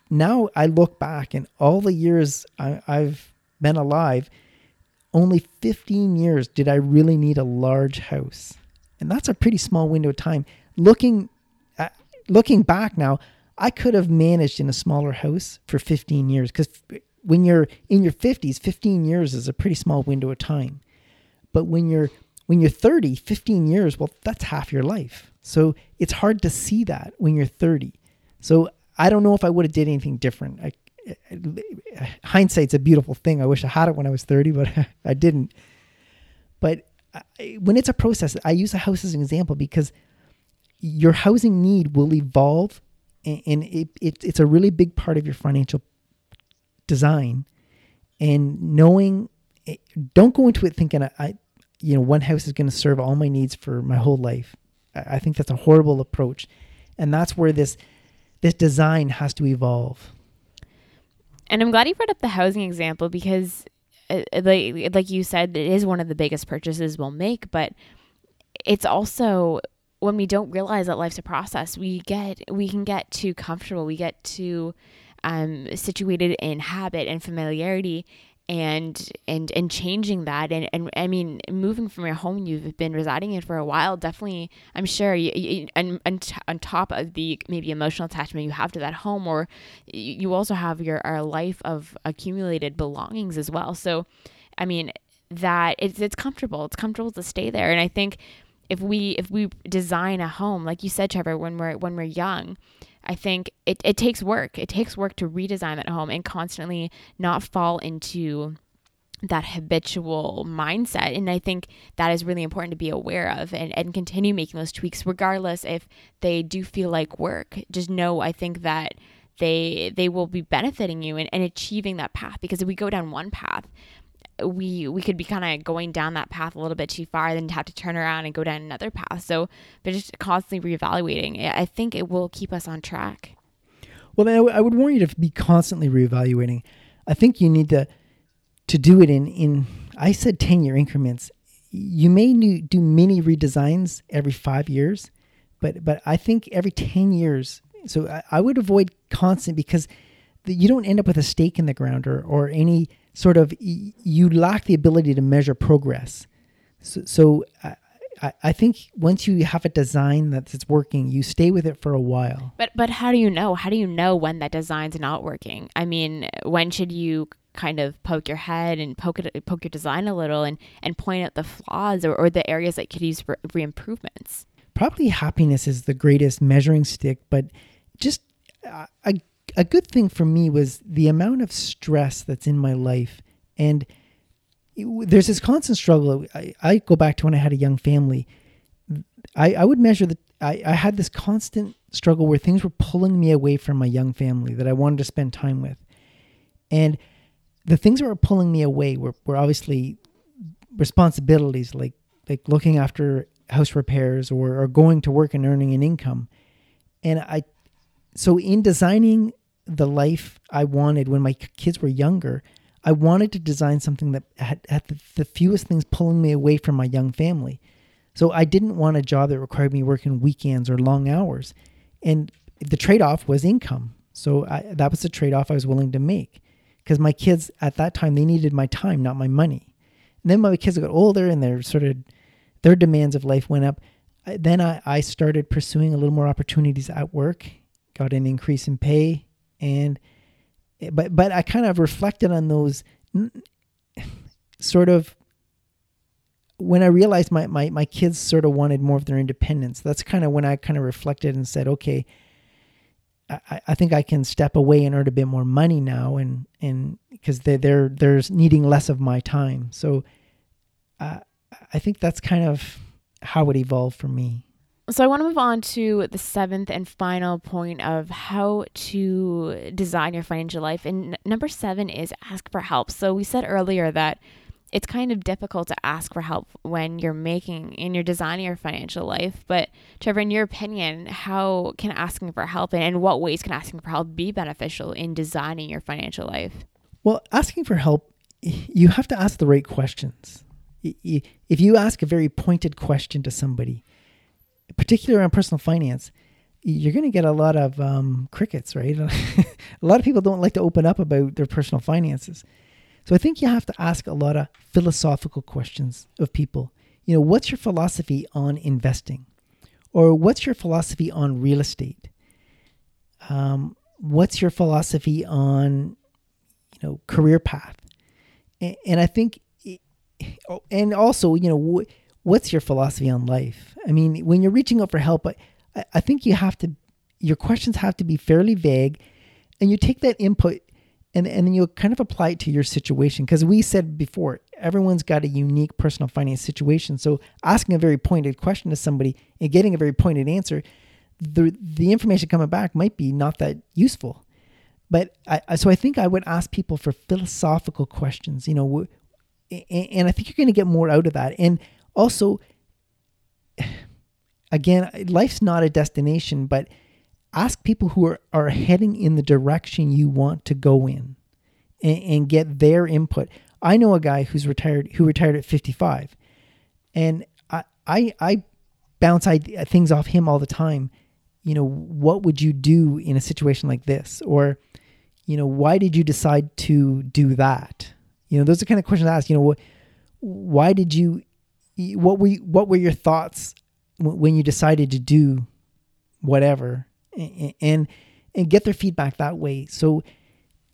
now I look back and all the years I, I've been alive, only 15 years did I really need a large house. And that's a pretty small window of time. Looking at, looking back now, I could have managed in a smaller house for 15 years cuz when you're in your 50s, 15 years is a pretty small window of time. But when you're when you're 30, 15 years, well, that's half your life. So it's hard to see that when you're 30. So I don't know if I would have did anything different. I, hindsight's a beautiful thing. I wish I had it when I was 30, but I didn't. But I, when it's a process, I use a house as an example because your housing need will evolve and, and it, it, it's a really big part of your financial design. And knowing, it, don't go into it thinking, I, you know, one house is going to serve all my needs for my whole life. I, I think that's a horrible approach. And that's where this this design has to evolve. And I'm glad you brought up the housing example because, uh, uh, like like you said, it is one of the biggest purchases we'll make, but it's also when we don't realize that life's a process, we get we can get too comfortable. We get too um, situated in habit and familiarity, and and and changing that. And and I mean moving from your home you've been residing in for a while definitely I'm sure you, you and, and on top of the maybe emotional attachment you have to that home or you also have your our life of accumulated belongings as well. So I mean that it's it's comfortable. It's comfortable to stay there. And I think if we if we design a home like you said Trevor when we're when we're young I think it, it takes work. It takes work to redesign that home and constantly not fall into that habitual mindset. And I think that is really important to be aware of and, and continue making those tweaks, regardless if they do feel like work. Just know, I think that they they will be benefiting you and, and achieving that path because if we go down one path we we could be kind of going down that path a little bit too far, then have to turn around and go down another path. So, but just constantly reevaluating, I think it will keep us on track. Well, I, w- I would warn you to be constantly reevaluating. I think you need to to do it in in I said ten year increments. You may do mini redesigns every five years, but but I think every ten years. So I, I would avoid constant because the, you don't end up with a stake in the ground or or any sort of you lack the ability to measure progress. So, so I, I, I think once you have a design that's working, you stay with it for a while. But but how do you know? How do you know when that design's not working? I mean, when should you kind of poke your head and poke it, poke your design a little and and point out the flaws or, or the areas that could use for re-improvements? Probably happiness is the greatest measuring stick, but just uh, I, a a good thing for me was the amount of stress that's in my life and there's this constant struggle. I, I, go back to when I had a young family. I, I would measure that I, I had this constant struggle where things were pulling me away from my young family that I wanted to spend time with. And the things that were pulling me away were, were obviously responsibilities like like looking after house repairs or, or going to work and earning an income. And I so in designing the life I wanted when my kids were younger, I wanted to design something that had, had the, the, fewest things pulling me away from my young family. So I didn't want a job that required me working weekends or long hours. And the trade off was income. So I, that was the trade off I was willing to make because my kids at that time, they needed my time, not my money. And then my kids got older and their sort of, their demands of life went up. Then I, I started pursuing a little more opportunities at work, got an increase in pay, and but but I kind of reflected on those sort of when I realized my, my, my kids sort of wanted more of their independence. That's kind of when I kind of reflected and said, okay, I, I think I can step away and earn a bit more money now, and and because they're they're they're needing less of my time. So, uh, I think that's kind of how it evolved for me. So I want to move on to the seventh and final point of how to design your financial life. And number seven is ask for help. So we said earlier that it's kind of difficult to ask for help when you're making and you're designing your financial life. But Trevor, in your opinion, how can asking for help and in what ways can asking for help be beneficial in designing your financial life? Well, asking for help, you have to ask the right questions. If you ask a very pointed question to somebody, particularly around personal finance, you're going to get a lot of um, crickets, right? a lot of people don't like to open up about their personal finances. So I think you have to ask a lot of philosophical questions of people. You know, what's your philosophy on investing? Or what's your philosophy on real estate? Um, what's your philosophy on, you know, career path? And, and I think, oh, and also, you know, what's your philosophy on life? I mean, when you're reaching out for help, I, I think you have to, your questions have to be fairly vague and you take that input and, and then you kind of apply it to your situation. Because we said before, everyone's got a unique personal finance situation. So asking a very pointed question to somebody and getting a very pointed answer, the, the information coming back might be not that useful. But I, so I think I would ask people for philosophical questions, you know, and I think you're going to get more out of that. And also, again, life's not a destination, but ask people who are, are heading in the direction you want to go in and, and get their input. I know a guy who's retired who retired at 55 and I, I, I bounce uh, things off him all the time. You know, what would you do in a situation like this? Or, you know, why did you decide to do that? You know, those are kind of questions I ask, you know, why did you what you, what were your thoughts when you decided to do whatever and and get their feedback that way? So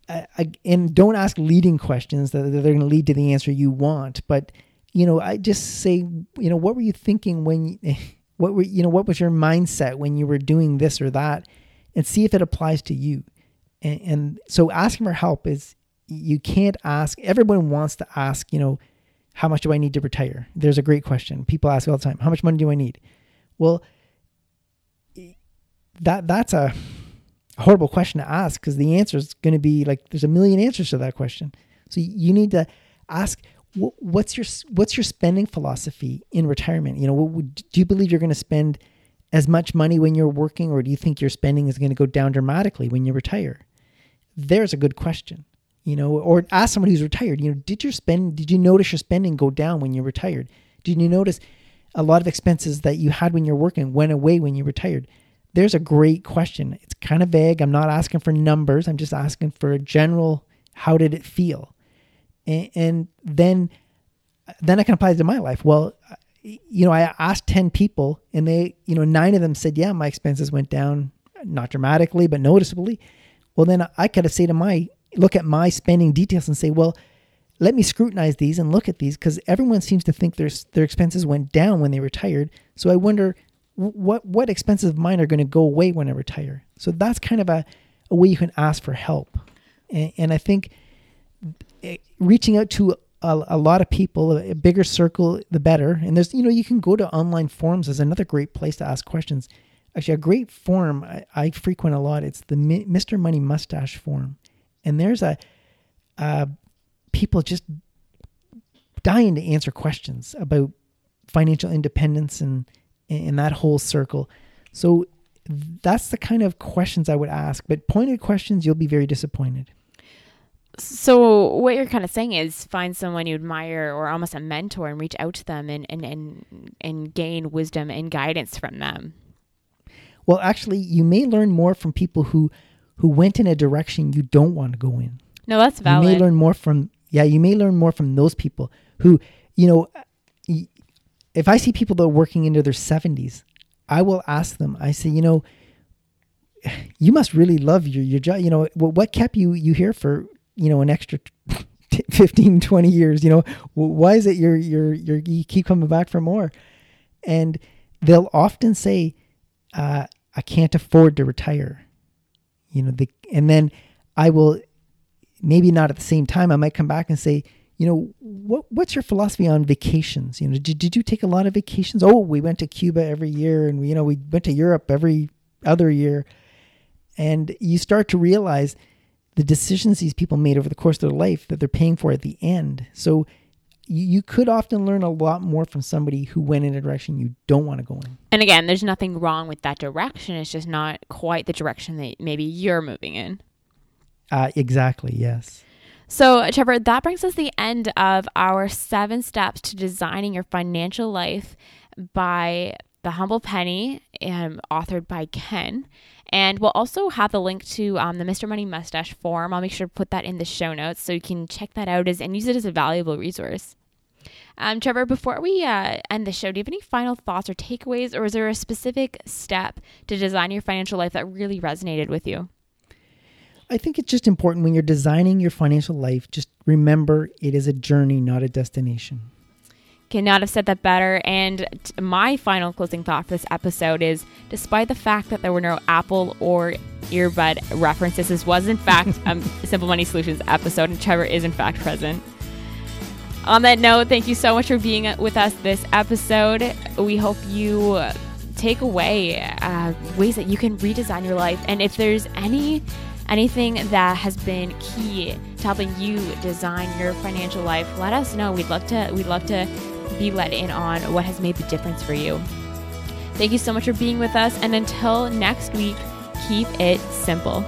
uh, and don't ask leading questions that they're going to lead to the answer you want but you know i just say you know what were you thinking when what were you know what was your mindset when you were doing this or that and see if it applies to you. And, and so asking for help is you can't ask everyone wants to ask you know how much do I need to retire? There's a great question. People ask all the time, how much money do I need? Well, that that's a horrible question to ask because the answer is going to be like there's a million answers to that question. So you need to ask what's your what's your spending philosophy in retirement? You know, do you believe you're going to spend as much money when you're working, or do you think your spending is going to go down dramatically when you retire? There's a good question you know, or ask somebody who's retired, you know, did your spend, did you notice your spending go down when you retired? Did you notice a lot of expenses that you had when you're working went away when you retired? There's a great question. It's kind of vague. I'm not asking for numbers. I'm just asking for a general, how did it feel? And, and then, then I can apply it to my life. Well, you know, I asked 10 people and they, you know, nine of them said, yeah, my expenses went down, not dramatically, but noticeably. Well, then I could have say to my, look at my spending details and say, well, let me scrutinize these and look at these because everyone seems to think their, their expenses went down when they retired. So I wonder what, what expenses of mine are going to go away when I retire. So that's kind of a, a way you can ask for help. And, and I think eh, reaching out to a, a, lot of people, a bigger circle, the better. And there's, you know, you can go to online forums as another great place to ask questions. Actually, a great forum I, I frequent a lot. It's the Mr. Money Mustache forum, and there's a, uh, people just dying to answer questions about financial independence and and that whole circle. So that's the kind of questions I would ask. But pointed questions, you'll be very disappointed. So what you're kind of saying is find someone you admire or almost a mentor and reach out to them and, and, and, and gain wisdom and guidance from them. Well, actually, you may learn more from people who who went in a direction you don't want to go in. No, that's valid. You may learn more from yeah, you may learn more from those people who, you know, if I see people that are working into their 70s, I will ask them. I say, you know, you must really love your your job. You know, what kept you you here for you know an extra 15 20 years you know why is it you're you're you're you keep coming back for more and they'll often say uh, i can't afford to retire you know the and then i will maybe not at the same time i might come back and say you know what what's your philosophy on vacations? You know did, did you take a lot of vacations? Oh we went to cuba every year and we, you know we went to europe every other year. And you start to realize the decisions these people made over the course of their life that they're paying for at the end. So you could often learn a lot more from somebody who went in a direction you don't want to go in. And again, there's nothing wrong with that direction. It's just not quite the direction that maybe you're moving in. Uh, exactly, yes. So, Trevor, that brings us the end of our seven steps to designing your financial life by The Humble Penny, um, authored by Ken. And we'll also have the link to um, the Mr. Money Mustache forum. I'll make sure to put that in the show notes so you can check that out as, and use it as a valuable resource. Um, Trevor, before we uh, end the show, do you have any final thoughts or takeaways, or is there a specific step to design your financial life that really resonated with you? I think it's just important when you're designing your financial life, just remember it is a journey, not a destination. Cannot have said that better. And t- my final closing thought for this episode is despite the fact that there were no Apple or earbud references, this was in fact a Simple Money Solutions episode, and Trevor is in fact present. On that note, thank you so much for being with us this episode. We hope you take away uh, ways that you can redesign your life. And if there's any anything that has been key to helping you design your financial life, let us know. We'd love to we'd love to be let in on what has made the difference for you. Thank you so much for being with us, and until next week, keep it simple.